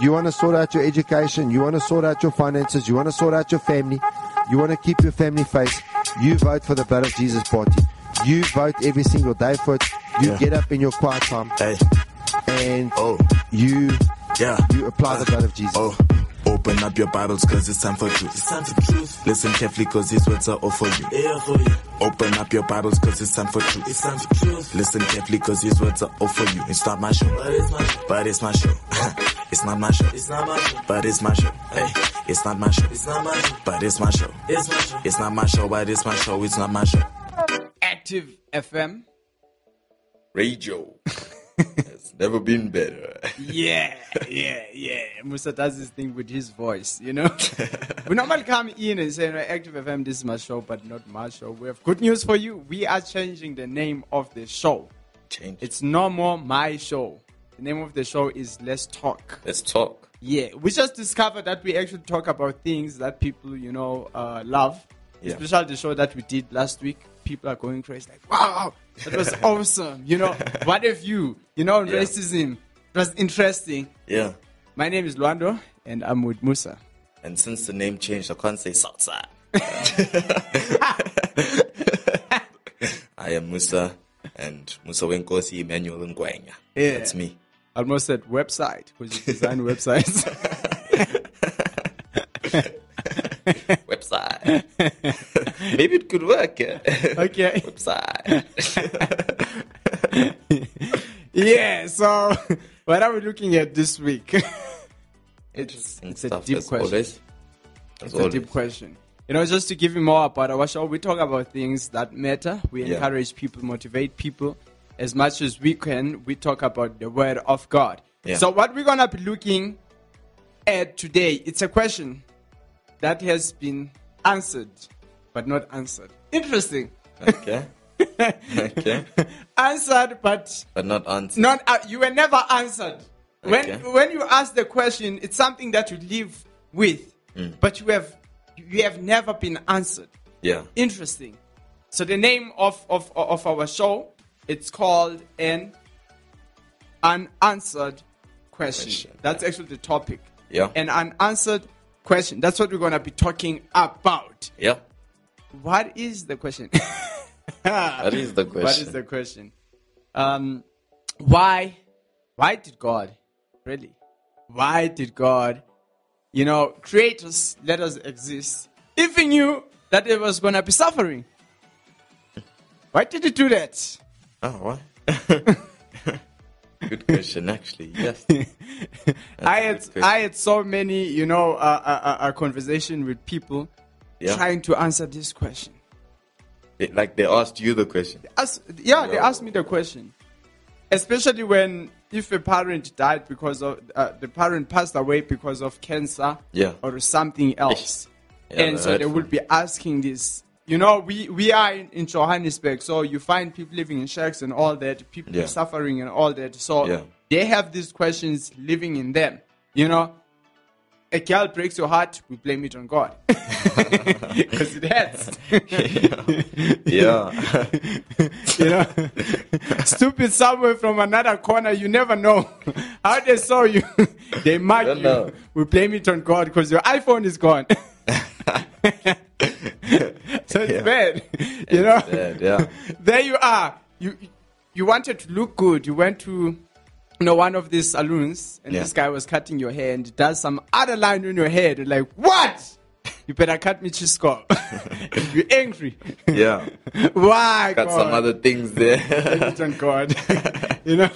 You want to sort out your education. You want to sort out your finances. You want to sort out your family. You want to keep your family face. You vote for the Blood of Jesus party. You vote every single day for it. You Yeah. get up in your quiet time Hey, and oh, you yeah. you apply the blood of Jesus. Oh, open up your Bibles cause it's time for truth. It's time for truth. Listen carefully cause these words are all for you. Yeah, for you. Open up your Bibles cause it's time for truth. It's time for truth. Listen carefully cause these words are all for you. It's not my show. But it's my show. But it's my show. it's not my show. It's not my show. But it's my show. Hey, it's not my show. It's not my show. But it's my show. It's my show. It's not my show, but it's my show. It's not my show. Active FM. Radio. Never been better. Yeah, yeah, yeah. Musa does this thing with his voice, you know. we normally come in and say, "Right, Active FM, this is my show, but not my show. We have good news for you. We are changing the name of the show. Change. It's no more my show. The name of the show is Let's Talk. Let's talk. Yeah, we just discovered that we actually talk about things that people, you know, uh, love. Yeah. Especially the show that we did last week. People are going crazy, like, wow, that was awesome. You know, what if you, you know, Yeah. racism. It was interesting. Yeah. My name is Luando, and I'm with Musa. And since the name changed, I can't say Southside. I am Musa and Musawenkosi Emmanuel Ngwenya. Yeah. That's me. Almost said website, because you design websites. Maybe it could work. Okay. Website. yeah, so what are we looking at this week? it's, it's a deep question. Always. As It's a deep question. You know, just to give you more about our uh, show, we talk about things that matter. We Yeah. encourage people, motivate people. As much as we can, we talk about the word of God. Yeah. So what we're gonna be looking at today, it's a question that has been answered, but not answered. Interesting. Okay. okay. answered, but But not answered. not uh, you were never answered. When Okay. when you ask the question, it's something that you live with, Mm. but you have you have never been answered. Yeah. Interesting. So the name of of of our show it's called an unanswered question. Question, That's actually the topic. Yeah. An unanswered question. That's what we're gonna be talking about. Yeah. What is the question? That is the question. What is the question? Um, why, why did God, really, why did God, you know, create us, let us exist, if He knew that there was gonna be suffering? Why did He do that? Oh, what? Good question, actually. Yes. I had. I had so many, you know, uh, uh, uh, conversation with people Yeah. trying to answer this question. They- like they asked you the question. Ask, yeah, they asked me the question. Especially when if a parent died because of uh, the parent passed away because of cancer Yeah. or something else, Yeah, and so they would be asking this. You know, we we are in, in Johannesburg, so you find people living in shacks and all that, people Yeah. suffering and all that. So Yeah. they have these questions living in them. You know, a girl breaks your heart, we blame it on God because it hurts. Yeah. you know, stupid somewhere from another corner. You never know how they saw you. they mark you. know. We blame it on God because your iPhone is gone. so it's Yeah. bad. You know, bad, yeah. there you are. You you wanted to look good. You went to you know one of these saloons, and Yeah. this guy was cutting your hair, and does some other line in your head. Like, what? You better cut me Chisco. You're angry. Yeah. Why? Got God? some other things there. Thank God. you know,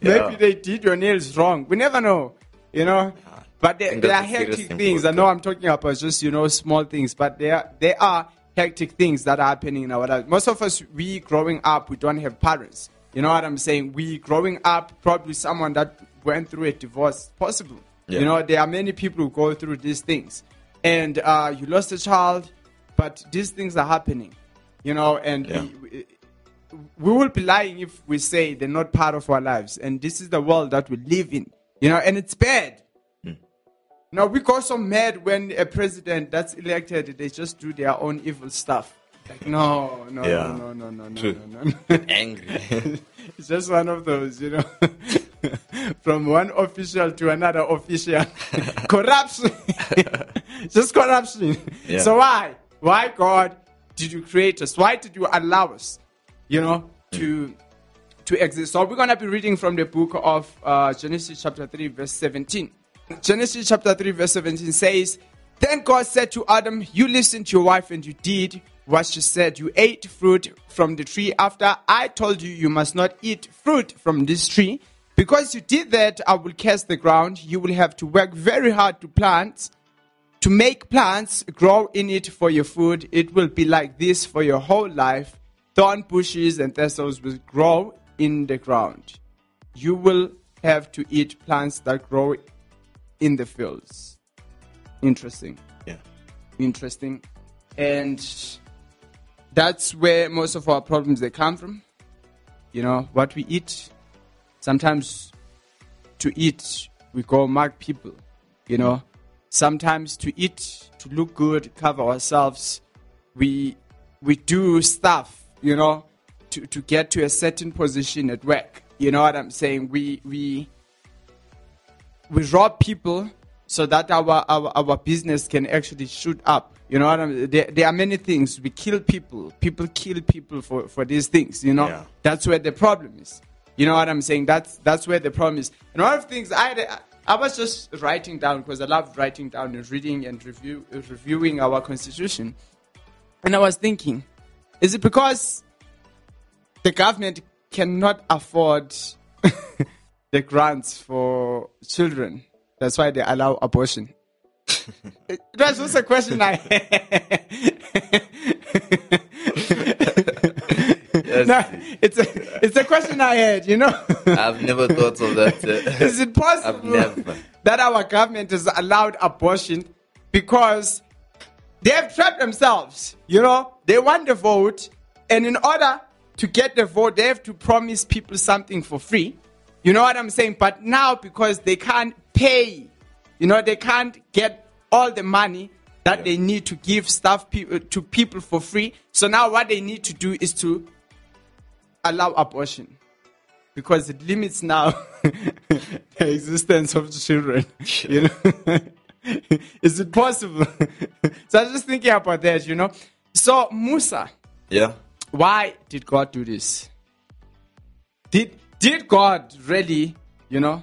maybe Yeah. they did your nails wrong. We never know. You know, but there, there are that's a serious hectic things. I know. I'm talking about just you know small things, but there there are hectic things that are happening in our lives. Most of us, we growing up, we don't have parents. You know what I'm saying? We growing up, probably someone that went through a divorce, possible. Yeah. You know, there are many people who go through these things, and uh, you lost a child, but these things are happening. You know, and Yeah. we- we will be lying if we say they're not part of our lives. And this is the world that we live in, you know, and it's bad. No, we go so mad when a president that's elected, they just do their own evil stuff. Like, no, no, Yeah. no, no, no, no, True. no, no, no. Angry. it's just one of those, you know. from one official to another official. corruption. Just corruption. Yeah. So why? Why God did you create us? Why did you allow us, you know, to to exist? So we're gonna be reading from the book of uh, Genesis chapter 3, verse 17. Genesis chapter 3, verse 17 says, Then God said to Adam, You listened to your wife and you did what she said. You ate fruit from the tree after I told you you must not eat fruit from this tree. Because you did that, I will curse the ground. You will have to work very hard to plant, to make plants grow in it for your food. It will be like this for your whole life. Thorn bushes and thistles will grow in the ground. You will have to eat plants that grow in the fields. Interesting. Yeah. Interesting. And that's where most of our problems they come from. You know, what we eat. Sometimes to eat we go mark people. You know, sometimes to eat to look good, cover ourselves, we we do stuff, you know, to, to get to a certain position at work. You know what I'm saying? We we we rob people so that our, our, our business can actually shoot up. You know what I mean? There, there are many things. We kill people. People kill people for, for these things, you know? Yeah. That's where the problem is. You know what I'm saying? That's, that's where the problem is. And one of the things I, I was just writing down because I love writing down and reading and review, reviewing our constitution. And I was thinking, is it because the government cannot afford the grants for children. That's why they allow abortion. it was just a question I Yes. no, it's a it's a question I had, you know. I've never thought of that. uh, it possible that our government has allowed abortion because they have trapped themselves? You know, they want the vote, and in order to get the vote, they have to promise people something for free. You know what I'm saying? But now, because they can't pay, you know, they can't get all the money that Yeah. they need to give stuff pe- uh, to people for free. So now, what they need to do is to allow abortion because it limits now the existence of children. You know, is it possible? so I was just thinking about that. You know, so Musa, yeah. why did God do this? Did did God really, you know?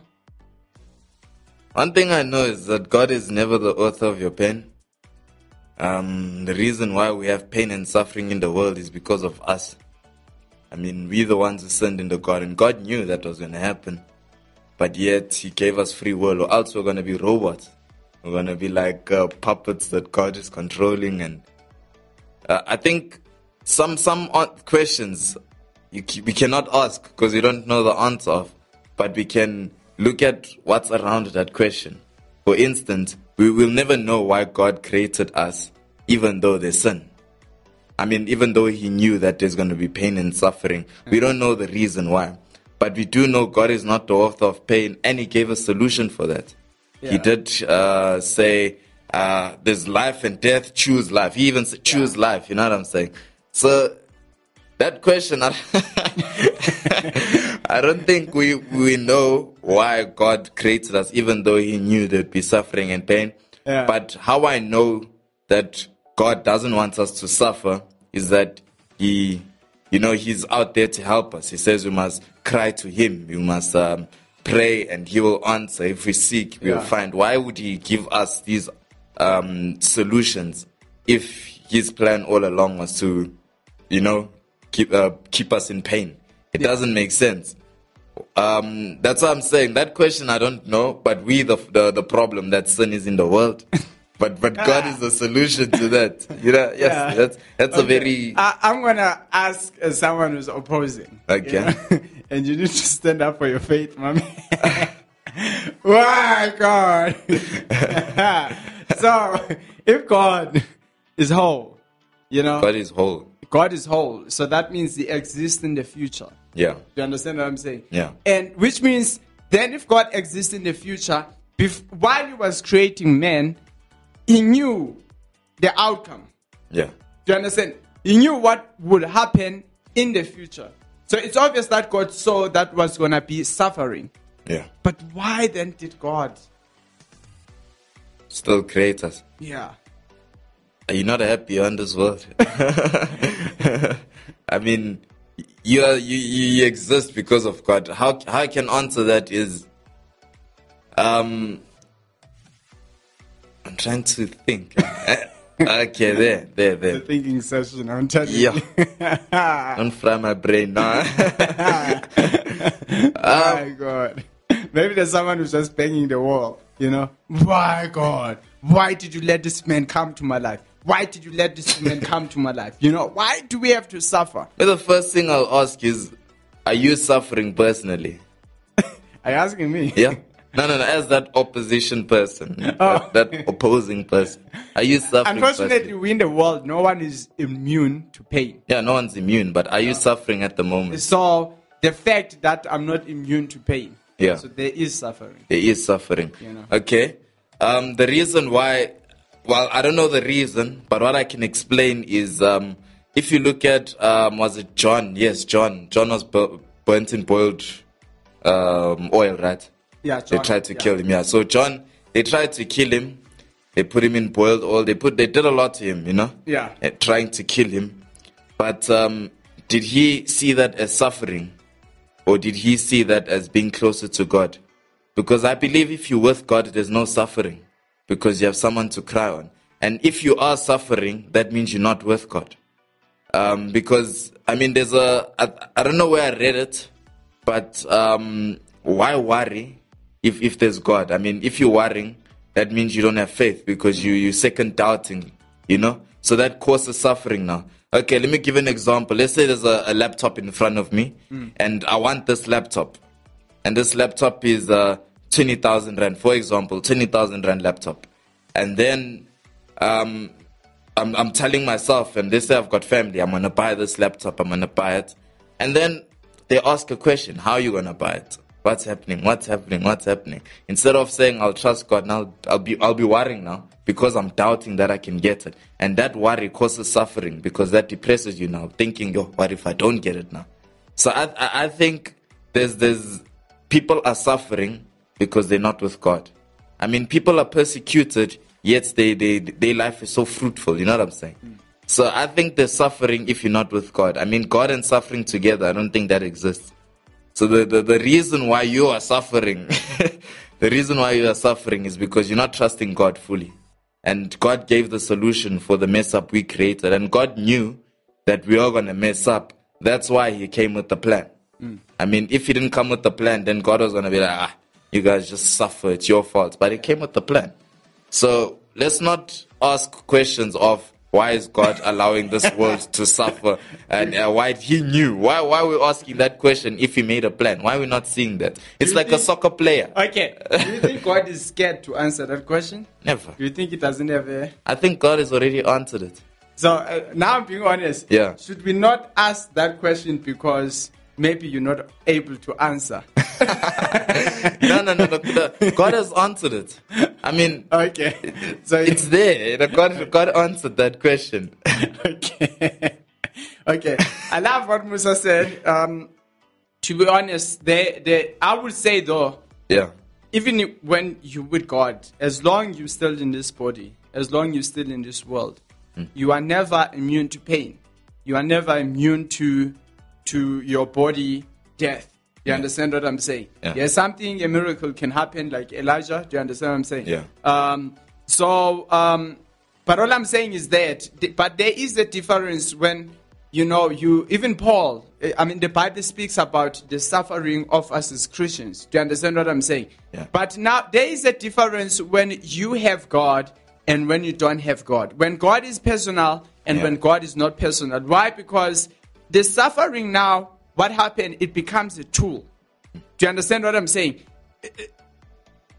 One thing I know is that God is never the author of your pain. Um, the reason why we have pain and suffering in the world is because of us. I mean, we're the ones who sinned in the garden. God knew that was going to happen. But yet, He gave us free will, or else we're going to be robots. We're going to be like uh, puppets that God is controlling. And uh, I think some some uh, questions you, we cannot ask because we don't know the answer but we can look at what's around that question. For instance, we will never know why God created us, even though there's sin. I mean, even though He knew that there's going to be pain and suffering, we don't know the reason why. But we do know God is not the author of pain, and He gave a solution for that. He did uh, say, uh, "There's life and death. Choose life." He even said, "Choose life." You know what I'm saying? So that question, I, I don't think we we know why God created us, even though He knew there'd be suffering and pain. Yeah. But how I know that God doesn't want us to suffer is that He, you know, He's out there to help us. He says we must cry to Him, we must um, pray, and He will answer. If we seek, we will find. Why would He give us these um, solutions if His plan all along was to, you know, keep uh, keep us in pain? It doesn't make sense. Um, that's what I'm saying. That question I don't know, but we the the, the problem that sin is in the world. But but God is the solution to that. You know, yes, Yeah. that's that's a very I, I'm gonna ask uh, someone who's opposing. Okay. you know? and you need to stand up for your faith, mommy. Why, God? so, if God is whole, you know, God is whole. God is whole, so that means He exists in the future. Yeah, You understand what I'm saying? Yeah. And which means then if God exists in the future, bef- while He was creating man, He knew the outcome. yeah, Do you understand? He knew what would happen in the future. So it's obvious that God saw that was going to be suffering. Yeah. But why then did God? Still create us. Yeah. Are you not happy on this world? I mean, you, are, you you exist because of God. How how I can answer that is, um, I'm trying to think. okay, there, there, there. The thinking session, I'm telling Yeah. you. Don't fry my brain now. oh my God. Maybe there's someone who's just banging the wall, you know? Why, God? Why did you let this man come to my life? Why did you let this woman come to my life? You know, why do we have to suffer? But the first thing I'll ask is, are you suffering personally? Are you asking me? Yeah. No, no, no. As that opposition person, that, that opposing person, are you suffering? Unfortunately, personally? we in the world, no one is immune to pain. Yeah, no one's immune, but are you suffering at the moment? So the fact that I'm not immune to pain, Yeah. so there is suffering. There is suffering. You know. Okay. Um, the reason why, well, I don't know the reason, but what I can explain is, um, if you look at, um, was it John? Yes, John. John was bu- burnt in boiled um, oil, right? Yeah, They tried to yeah. kill him. Yeah. So John, they tried to kill him. They put him in boiled oil. They put, they did a lot to him, you know. Yeah. uh, trying to kill him. But um, did he see that as suffering, or did he see that as being closer to God? Because I believe if you're with God, there's no suffering, because you have someone to cry on. And if you are suffering, that means you're not with God. Um, because I mean, there's a I, I don't know where I read it, but um, why worry if if there's God? I mean, if you're worrying, that means you don't have faith because you you second doubting, you know. So that causes suffering now. Okay, let me give an example. Let's say there's a, a laptop in front of me, and I want this laptop, and this laptop is uh, twenty thousand rand, for example, twenty thousand rand laptop, and then um, I'm, I'm telling myself, and they say I've got family, I'm gonna buy this laptop, I'm gonna buy it. And then they ask a question, how are you gonna buy it? What's happening? What's happening? What's happening? Instead of saying I'll trust God now, I'll be I'll be worrying now because I'm doubting that I can get it. And that worry causes suffering because that depresses you now, thinking, yo, what if I don't get it now? So I I, I think there's there's people are suffering because they're not with God. I mean, people are persecuted, yet they, they, their life is so fruitful. You know what I'm saying? So I think they're suffering if you're not with God. I mean, God and suffering together, I don't think that exists. So the, the, the reason why you are suffering, the reason why you are suffering is because you're not trusting God fully. And God gave the solution for the mess up we created. And God knew that we are going to mess up. That's why He came with the plan. I mean, if He didn't come with the plan, then God was going to be like, ah, you guys just suffer. It's your fault. But it came with the plan. So let's not ask questions of why is God allowing this world to suffer and uh, why he knew. Why why are we asking that question if he made a plan? Why are we not seeing that? It's like a soccer player. Okay. Do you think God is scared to answer that question? Never. Do you think he doesn't have a. I think God has already answered it. So uh, now I'm being honest. Yeah. Should we not ask that question because maybe you're not able to answer? No, no, no, no. God has answered it. I mean, Okay. So it's there. God, God answered that question. okay. okay. I love what Musa said. Um, to be honest, they, they, I would say though, Yeah. even when you with God, as long you're still in this body, as long you're still in this world, Hmm. you are never immune to pain. You are never immune to to your body death. You Yeah. understand what I'm saying? Yeah. There's something a miracle can happen, like Elijah. Do you understand what I'm saying? Yeah. Um, so, um, but all I'm saying is that, but there is a difference when you know you even Paul. eh, I mean, the Bible speaks about the suffering of us as Christians. Do you understand what I'm saying? Yeah. But now there is a difference when you have God and when you don't have God. When God is personal and Yeah. when God is not personal. Why? Because the suffering now, what happened? It becomes a tool. Do you understand what I'm saying? Uh, uh,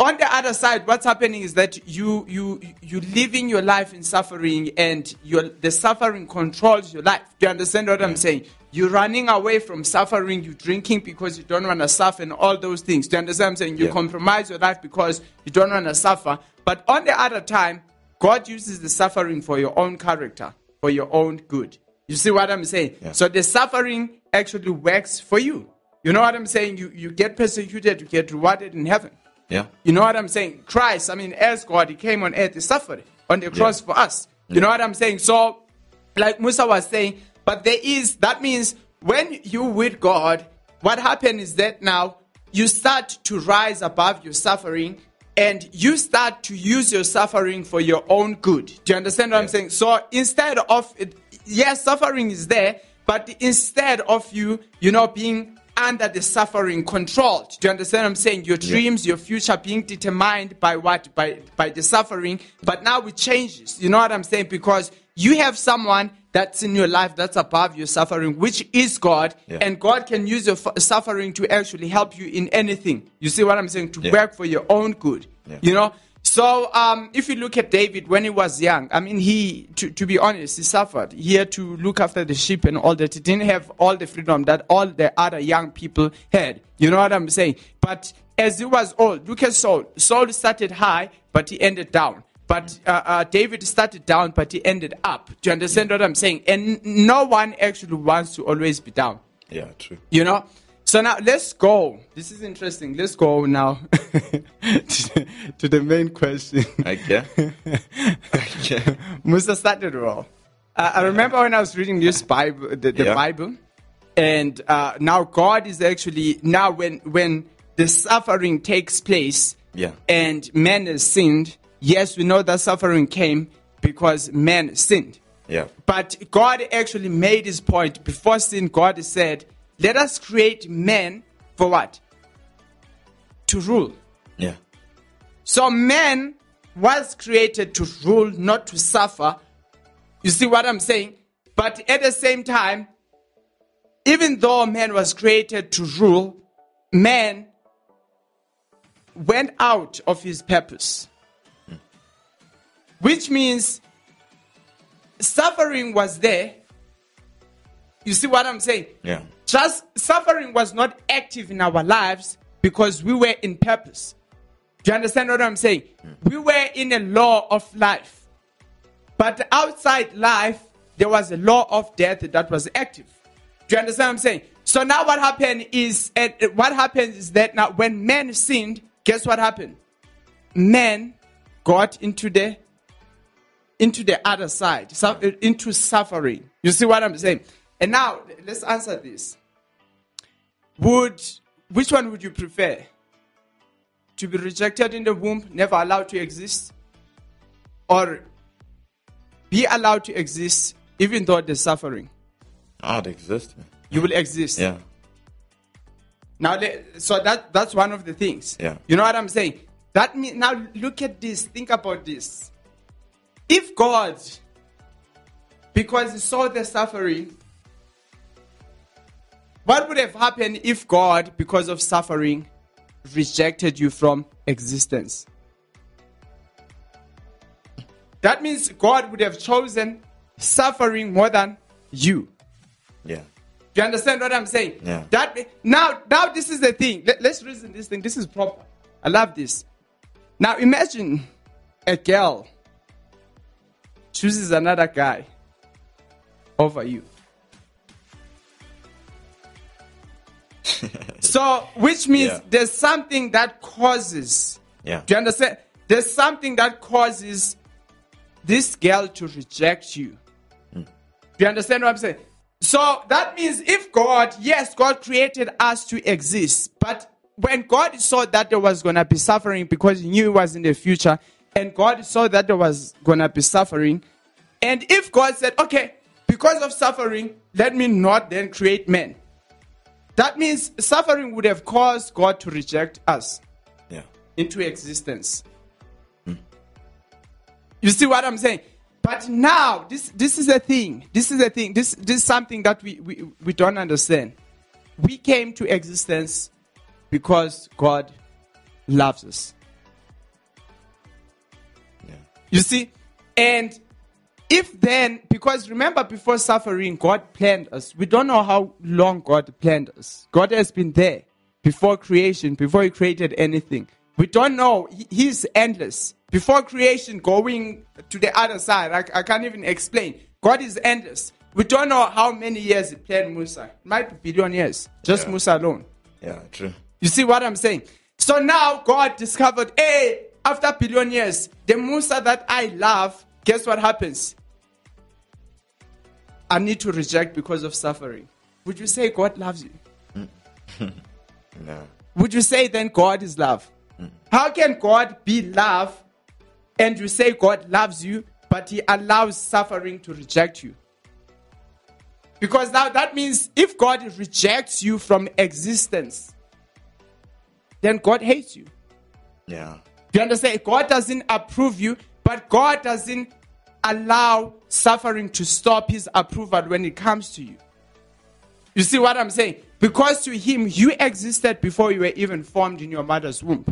on the other side what's happening is that you you you living your life in suffering and your the suffering controls your life do you understand what i'm saying you're running away from suffering you're drinking because you don't want to suffer and all those things do you understand what i'm saying you Yeah. compromise your life because you don't want to suffer but on the other time god uses the suffering for your own character for your own good you see what i'm saying Yeah. so the suffering actually works for you You know what I'm saying? You, you get persecuted, you get rewarded in heaven. Yeah. You know what I'm saying? Christ, I mean, as God, He came on earth, He suffered on the cross for us. You know what I'm saying? So, like Musa was saying, but there is, that means when you with God, what happened is that now you start to rise above your suffering and you start to use your suffering for your own good. Do you understand what I'm saying? So instead of it, yes, suffering is there, but instead of you, you know, being under the suffering controlled. Do you understand what I'm saying? Your dreams, your future being determined by what? By by the suffering. But now it changes. You know what I'm saying? Because you have someone that's in your life that's above your suffering, which is God, Yeah. and God can use your suffering to actually help you in anything. You see what I'm saying? To Yeah. work for your own good. Yeah. You know? So um, if you look at David when he was young, I mean, he, to, to be honest, he suffered. He had to look after the sheep and all that. He didn't have all the freedom that all the other young people had. You know what I'm saying? But as he was old, look at Saul. Saul started high, but he ended down. But uh, uh, David started down, but he ended up. Do you understand what I'm saying? And no one actually wants to always be down. Yeah, true. You know? So now let's go. This is interesting. Let's go now to, the main question. Okay. okay. Musa started well. Uh, I remember when I was reading this Bible, the, the Yeah. Bible, and uh, now God is actually now when when the suffering takes place, Yeah. and man has sinned. Yes, we know that suffering came because man sinned. Yeah. But God actually made his point before sin. God said, "Let us create men for what? To rule." Yeah. So man was created to rule, not to suffer. You see what I'm saying? But at the same time, even though man was created to rule, man went out of his purpose. Which means suffering was there. You see what I'm saying? Yeah. Just suffering was not active in our lives because we were in purpose. Do you understand what I'm saying? Mm-hmm. We were in a law of life. But outside life, there was a law of death that was active. Do you understand what I'm saying? So now what happened is, and what happens is that now when man sinned, guess what happened? Man got into the into the other side, into suffering. You see what I'm saying? And now let's answer this. Would which one would you prefer? To be rejected in the womb, never allowed to exist, or be allowed to exist even though there's suffering? I'd exist. You will exist. Yeah. Now, so that that's one of the things. Yeah. You know what I'm saying? That means now look at this. Think about this. If God, because He saw the suffering, what would have happened if God, because of suffering, rejected you from existence? That means God would have chosen suffering more than you. Yeah. Do you understand what I'm saying? Yeah. That now, now this is the thing. Let, let's reason this thing. This is proper. I love this. Now imagine a girl chooses another guy over you. so, which means Yeah. there's something that causes. Yeah. Do you understand? There's something that causes this girl to reject you. Hmm. Do you understand what I'm saying? So that means if God, yes, God created us to exist, but when God saw that there was going to be suffering because He knew it was in the future, and God saw that there was going to be suffering, and if God said, okay, because of suffering, let me not then create men, that means suffering would have caused God to reject us Yeah. into existence. You see what I'm saying? But now, this this is a thing. This is a thing. This this is something that we, we, we don't understand. We came to existence because God loves us. Yeah. You see? And if then, because remember before suffering, God planned us. We don't know how long God planned us. God has been there before creation, before He created anything. We don't know. He- He's endless. Before creation, going to the other side, I, I can't even explain. God is endless. We don't know how many years He planned Musa. It might be billion years. Just Yeah. Musa alone. Yeah, true. You see what I'm saying? So now God discovered, hey, after billion years, the Musa that I love, guess what happens? I need to reject because of suffering. Would you say God loves you? No. Would you say then God is love? How can God be love and you say God loves you, but He allows suffering to reject you? Because now that means if God rejects you from existence, then God hates you. Yeah. Do you understand? God doesn't approve you, but God doesn't allow suffering to stop his approval when it comes to you. You see what I'm saying? Because to him, you existed before you were even formed in your mother's womb.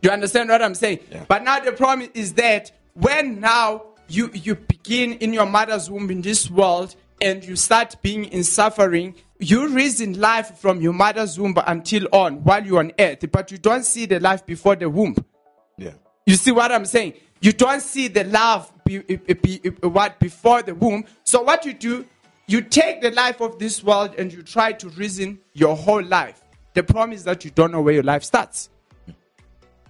You understand what I'm saying? Yeah. But now the problem is that when now you you begin in your mother's womb in this world and you start being in suffering, you reason life from your mother's womb until on while you're on earth, but you don't see the life before the womb. You see what I'm saying? You don't see the love be, be- be- what before the womb. So what you do, you take the life of this world and you try to reason your whole life. The problem is that you don't know where your life starts.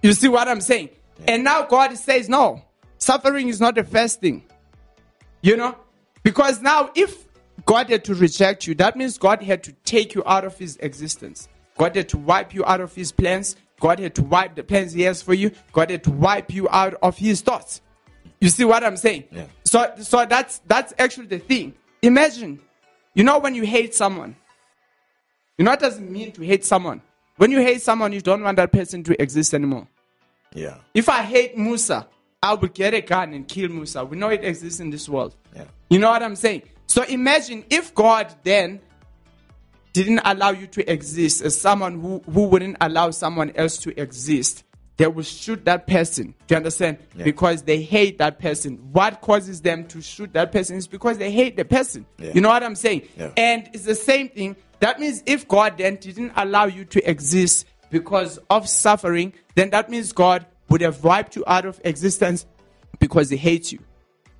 You see what I'm saying? And now God says, no, suffering is not the first thing. You know? Because now if God had to reject you, that means God had to take you out of his existence. God had to wipe you out of his plans. God had to wipe the plans he has for you. God had to wipe you out of his thoughts. You see what I'm saying? Yeah. So so that's that's actually the thing. Imagine, you know when you hate someone. You know what does it mean to hate someone? When you hate someone, you don't want that person to exist anymore. Yeah. If I hate Musa, I would get a gun and kill Musa. We know it exists in this world. Yeah. You know what I'm saying? So imagine if God then didn't allow you to exist as someone who, who wouldn't allow someone else to exist, they will shoot that person. Do you understand? Yeah. Because they hate that person. What causes them to shoot that person is because they hate the person. Yeah. You know what I'm saying? Yeah. And it's the same thing. That means if God then didn't allow you to exist because of suffering, then that means God would have wiped you out of existence because he hates you.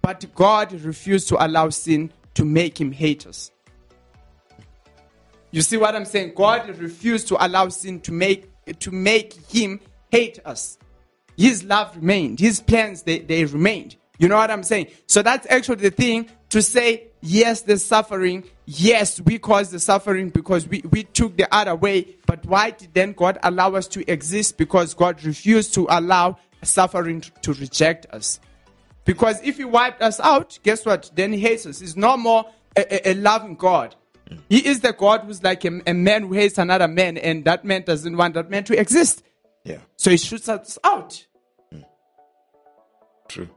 But God refused to allow sin to make him hate us. You see what I'm saying? God refused to allow sin to make to make him hate us. His love remained. His plans they, they remained. You know what I'm saying? So that's actually the thing to say, yes, there's suffering. Yes, we caused the suffering because we, we took the other way. But why did then God allow us to exist? Because God refused to allow suffering to reject us. Because if he wiped us out, guess what? Then he hates us. He's no more a, a, a loving God. He is the God who's like a, a man who hates another man, and that man doesn't want that man to exist. Yeah. So he shoots us out. Hmm. True.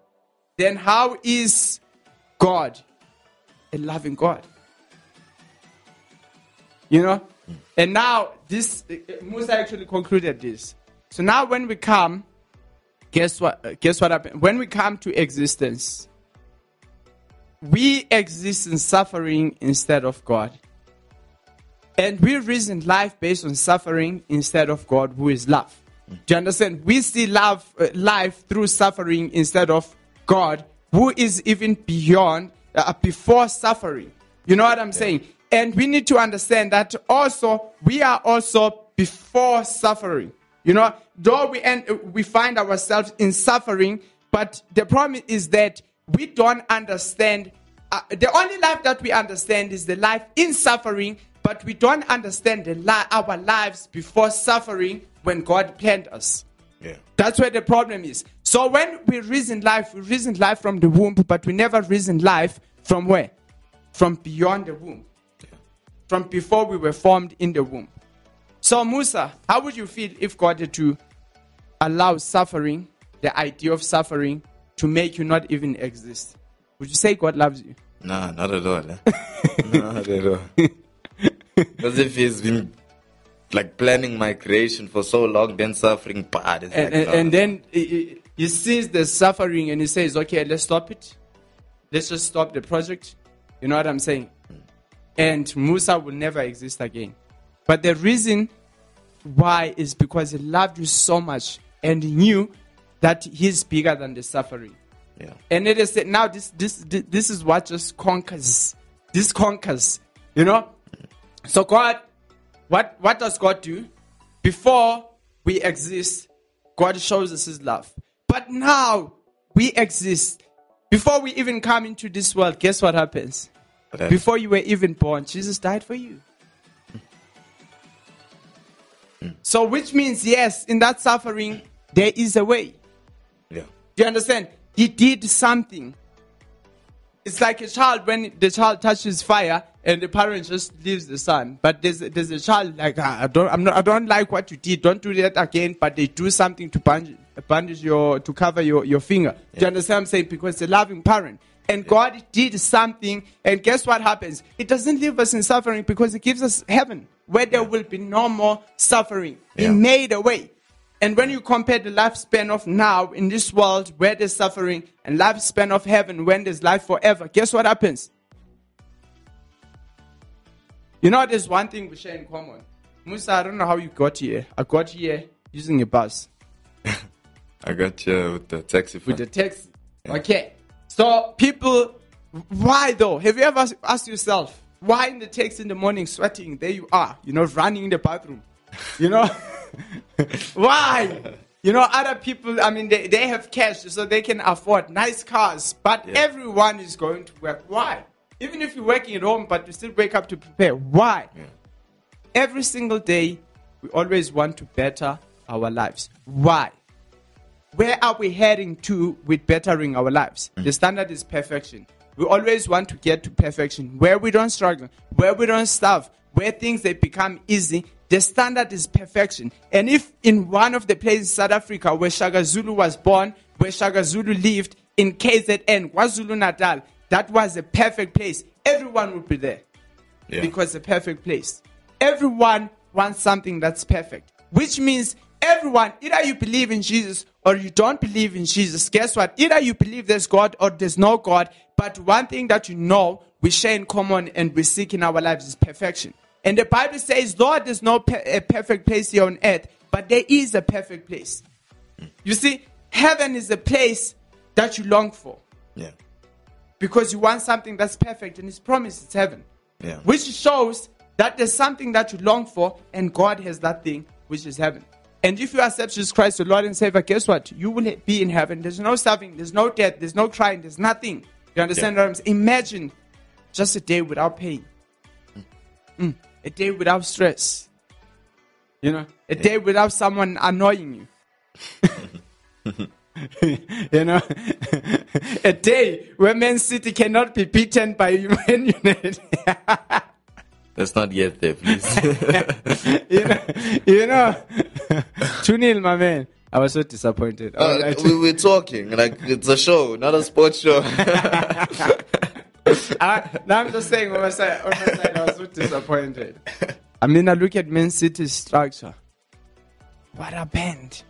Then how is God a loving God? You know? Hmm. And now this Musa actually concluded this. So now when we come, guess what guess what happened? When we come to existence, we exist in suffering instead of God. And we reason life based on suffering instead of God, who is love. Do you understand? We see love, uh, life through suffering instead of God, who is even beyond, uh, before suffering. You know what I'm saying? And we need to understand that also, we are also before suffering. You know, though we, end, uh, we find ourselves in suffering, but the problem is that we don't understand. Uh, the only life that we understand is the life in suffering, but we don't understand the li- our lives before suffering when God planned us. Yeah. That's where the problem is. So when we reason life, we reason life from the womb, but we never reason life from where? From beyond the womb. From before we were formed in the womb. So Musa, how would you feel if God had to allow suffering, the idea of suffering, to make you not even exist? Would you say God loves you? Nah, not at all. Eh? not at all. Because if he's been like planning my creation for so long, then suffering. It's and, like, and, nah. and then he- he, he sees the suffering and he says, okay, let's stop it. Let's just stop the project. You know what I'm saying? And Musa will never exist again. But the reason why is because he loved you so much and he knew that he's bigger than the suffering. yeah. And it is now this this this is what just conquers. This conquers, you know. So God what, what does God do? Before we exist, God shows us his love. But now we exist. Before we even come into this world, guess what happens? What happens? Before you were even born, Jesus died for you. Hmm. So, which means, yes, in that suffering, there is a way. Yeah. Do you understand? He did something. It's like a child when the child touches fire and the parent just leaves the son. But there's there's a child like "Ah, I don't I'm not I don't like what you did. Don't do that again. But they do something to bandage, bandage your to cover your, your finger. Do you understand what I'm saying? Because the loving parent. And God did something, and guess what happens? It doesn't leave us in suffering because it gives us heaven where there will be no more suffering. He Yeah. made a way. And when you compare the lifespan of now in this world where there's suffering and lifespan of heaven when there's life forever, guess what happens? You know, there's one thing we share in common. Musa, I don't know how you got here. I got here using a bus I got here with the taxi with the taxi. Okay. So people, why though? Have you ever asked yourself why in the taxi in the morning sweating? There you are, you know, running in the bathroom. You know, why? You know, other people. I mean, they, they have cash, so they can afford nice cars. But Yeah. everyone is going to work. Why? Even if you're working at home, but you still wake up to prepare. Why? Every single day, we always want to better our lives. Why? where are we heading to with bettering our lives? Mm. The standard is perfection. We always want to get to perfection, where we don't struggle, where we don't starve, where things they become easy. The standard is perfection. And if in one of the places, South Africa, where Shaka Zulu was born, where Shaka Zulu lived, in KZN, KwaZulu Natal, that was a perfect place, everyone would be there Yeah. because it's a perfect place. Everyone wants something that's perfect, which means everyone, either you believe in Jesus or you don't believe in Jesus. Guess what? Either you believe there's God or there's no God, but one thing that you know we share in common and we seek in our lives is perfection. And the Bible says, Lord, there's no pe- a perfect place here on earth, but there is a perfect place. You see, heaven is a place that you long for yeah. because you want something that's perfect and it's promised it's heaven. Yeah. Which shows that there's something that you long for, and God has that thing, which is heaven. And if you accept Jesus Christ, the Lord and Savior, guess what? You will be in heaven. There's no suffering, there's no death, there's no crying, there's nothing. You understand Yeah. what I'm saying? Imagine just a day without pain, Mm. a day without stress, you know, a day without someone annoying you. you know, a day where Man City cannot be beaten by Man United. Let's not yet there, please. you know, you know, 2 0, my man. I was so disappointed. Uh, we, we're talking like it's a show, not a sports show. I, now I'm just saying, on my side, on my side, I was so disappointed. I mean, I look at Man City's structure. What a band.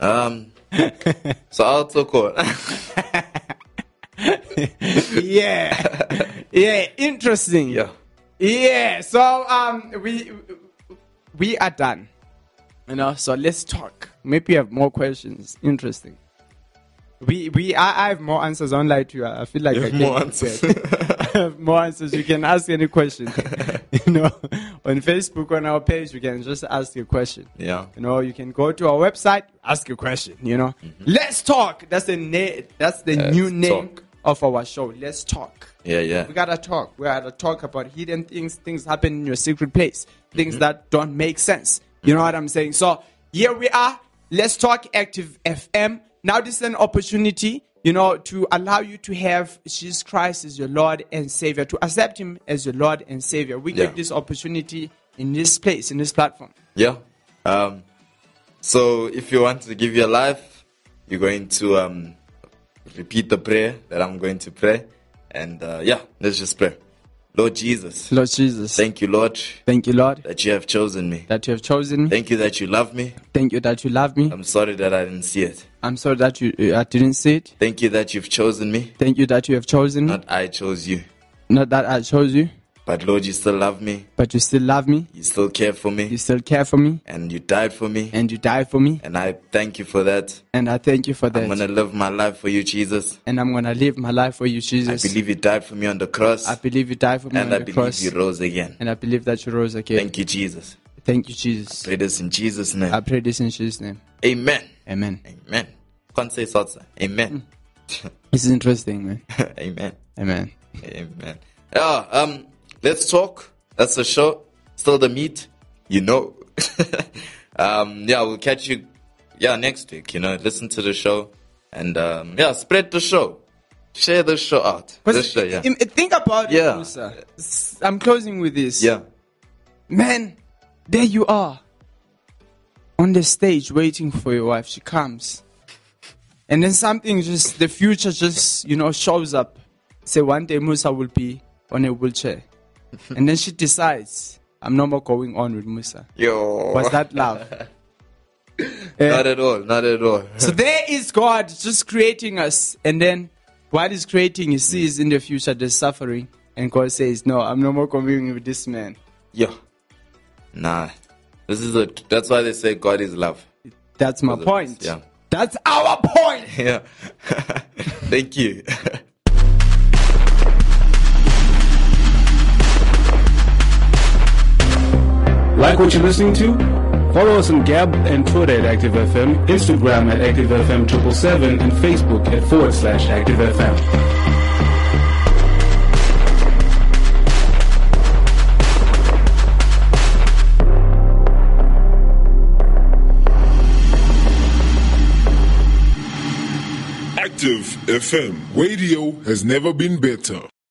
um, so I'll talk on. Yeah. yeah, interesting. yeah. Yeah. So um we we are done. You know, so let's talk. Maybe you have more questions. Interesting. We we I, I have more answers. Don't lie to you. I feel like You I have can more answers. I have more answers. You can ask any question. you know, on Facebook on our page, you can just ask a question. Yeah. You know, you can go to our website, ask a question. You know, mm-hmm. let's talk. That's the na- That's the Let's new name talk. Of our show. Let's talk. Yeah, yeah. We gotta talk. We gotta talk about hidden things, things happen in your secret place, things Mm-hmm. that don't make sense. You know what I'm saying? So here we are. Let's talk Active FM. Now this is an opportunity, you know, to allow you to have Jesus Christ as your Lord and Savior, to accept Him as your Lord and Savior. We Yeah. get this opportunity in this place, in this platform. Yeah. Um, so if you want to give your life, you're going to um, repeat the prayer that I'm going to pray. And uh, yeah, let's just pray. Lord Jesus, Lord Jesus, thank you, Lord, thank you, Lord, that you have chosen me. that you have chosen me. Thank you that you love me. Thank you that you love me. I'm sorry that I didn't see it. I'm sorry that you uh, I didn't see it. Thank you that you've chosen me. Thank you that you have chosen me. Not I chose you. Not that I chose you. But Lord, you still love me. but you still love me. You still care for me. You still care for me, And you died for me. and you died for me. And I thank you for that. And I thank you for that. I'm going to live my life for you, Jesus. and I'm gonna live my life for you, Jesus. I believe you died for me on the cross. I believe you died for me and on I the believe cross, you rose again. and I believe that you rose again. Thank you, Jesus. Thank you, Jesus. Pray this in Jesus' name. I pray this in Jesus' name. Amen. Amen. Amen. Can't say salsa. Amen. This is interesting, man. Amen. Amen. Amen. Yeah, um, let's talk. That's the show. Still the meat, you know. um, yeah, we'll catch you, yeah, next week. You know, listen to the show and um, yeah, spread the show, share the show out. The show, yeah, think about Yeah. it, Musa. I'm closing with this. yeah, Man, there you are. On the stage waiting for your wife. She comes. And then something just, the future just, you know, shows up. Say one day Musa will be on a wheelchair. And then she decides, I'm no more going on with Musa. yo. Was that love? Not at all. Not at all. so there is God just creating us. And then what he's creating, he sees in the future the suffering. And God says, No, I'm no more communing with this man. Yo, nah. This is a. That's why they say God is love. That's my point. yeah. That's our point. Yeah. Thank you. Like what you're listening to? Follow us on Gab and Twitter at ActiveFM, Instagram at ActiveFM777, and Facebook at forward slash ActiveFM. Active FM. Radio has never been better.